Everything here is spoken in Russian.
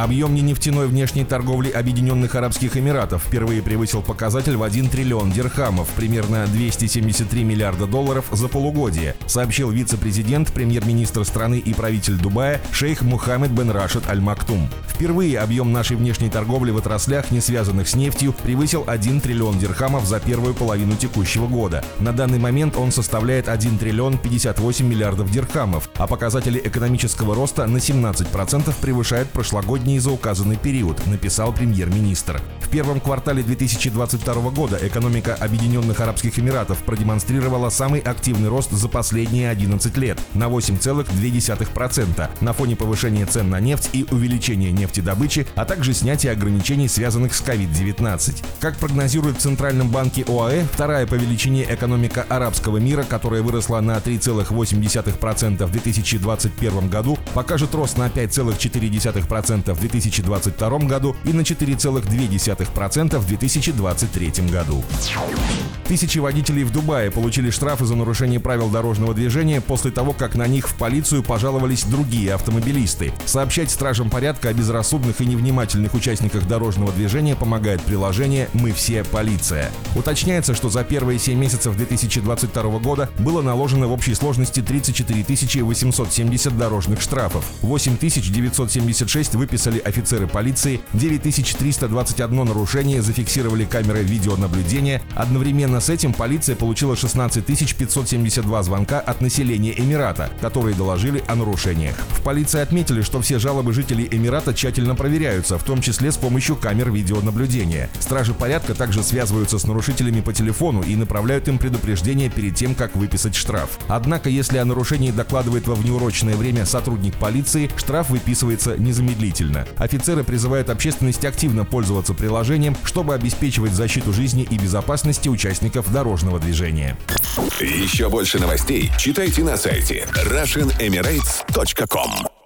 Объем нефтяной внешней торговли Объединенных Арабских Эмиратов впервые превысил показатель в 1 триллион дирхамов, примерно 273 миллиарда долларов за полугодие, сообщил вице-президент, премьер-министр страны и правитель Дубая шейх Мухаммед бен Рашид Аль-Мактум. Впервые объем нашей внешней торговли в отраслях, не связанных с нефтью, превысил 1 триллион дирхамов за первую половину текущего года. На данный момент он составляет 1 триллион 58 миллиардов дирхамов, а показатели экономического роста на 17% превышают прошлогодний последний за указанный период, написал премьер-министр. В первом квартале 2022 года экономика Объединенных Арабских Эмиратов продемонстрировала самый активный рост за последние 11 лет на 8,2% на фоне повышения цен на нефть и увеличения нефтедобычи, а также снятия ограничений, связанных с COVID-19. Как прогнозирует в Центральном банке ОАЭ, вторая по величине экономика арабского мира, которая выросла на 3,8% в 2021 году, покажет рост на 5,4% в 2022 году и на 4,2% в 2023 году. Тысячи водителей в Дубае получили штрафы за нарушение правил дорожного движения после того, как на них в полицию пожаловались другие автомобилисты. Сообщать стражам порядка о безрассудных и невнимательных участниках дорожного движения помогает приложение «Мы все полиция». Уточняется, что за первые 7 месяцев 2022 года было наложено в общей сложности 34 870 дорожных штрафов, 8 976 выписали офицеры полиции, 9321 нарушение зафиксировали камеры видеонаблюдения. Одновременно с этим полиция получила 16 572 звонка от населения Эмирата, которые доложили о нарушениях. В полиции отметили, что все жалобы жителей Эмирата тщательно проверяются, в том числе с помощью камер видеонаблюдения. Стражи порядка также связываются с нарушителями по телефону и направляют им предупреждение перед тем, как выписать штраф. Однако, если о нарушении докладывает во внеурочное время сотрудник полиции, штраф выписывается незамедлительно. Офицеры призывают общественность активно пользоваться приложением, чтобы обеспечивать защиту жизни и безопасности участников дорожного движения. Еще больше новостей читайте на сайте RussianEmirates.com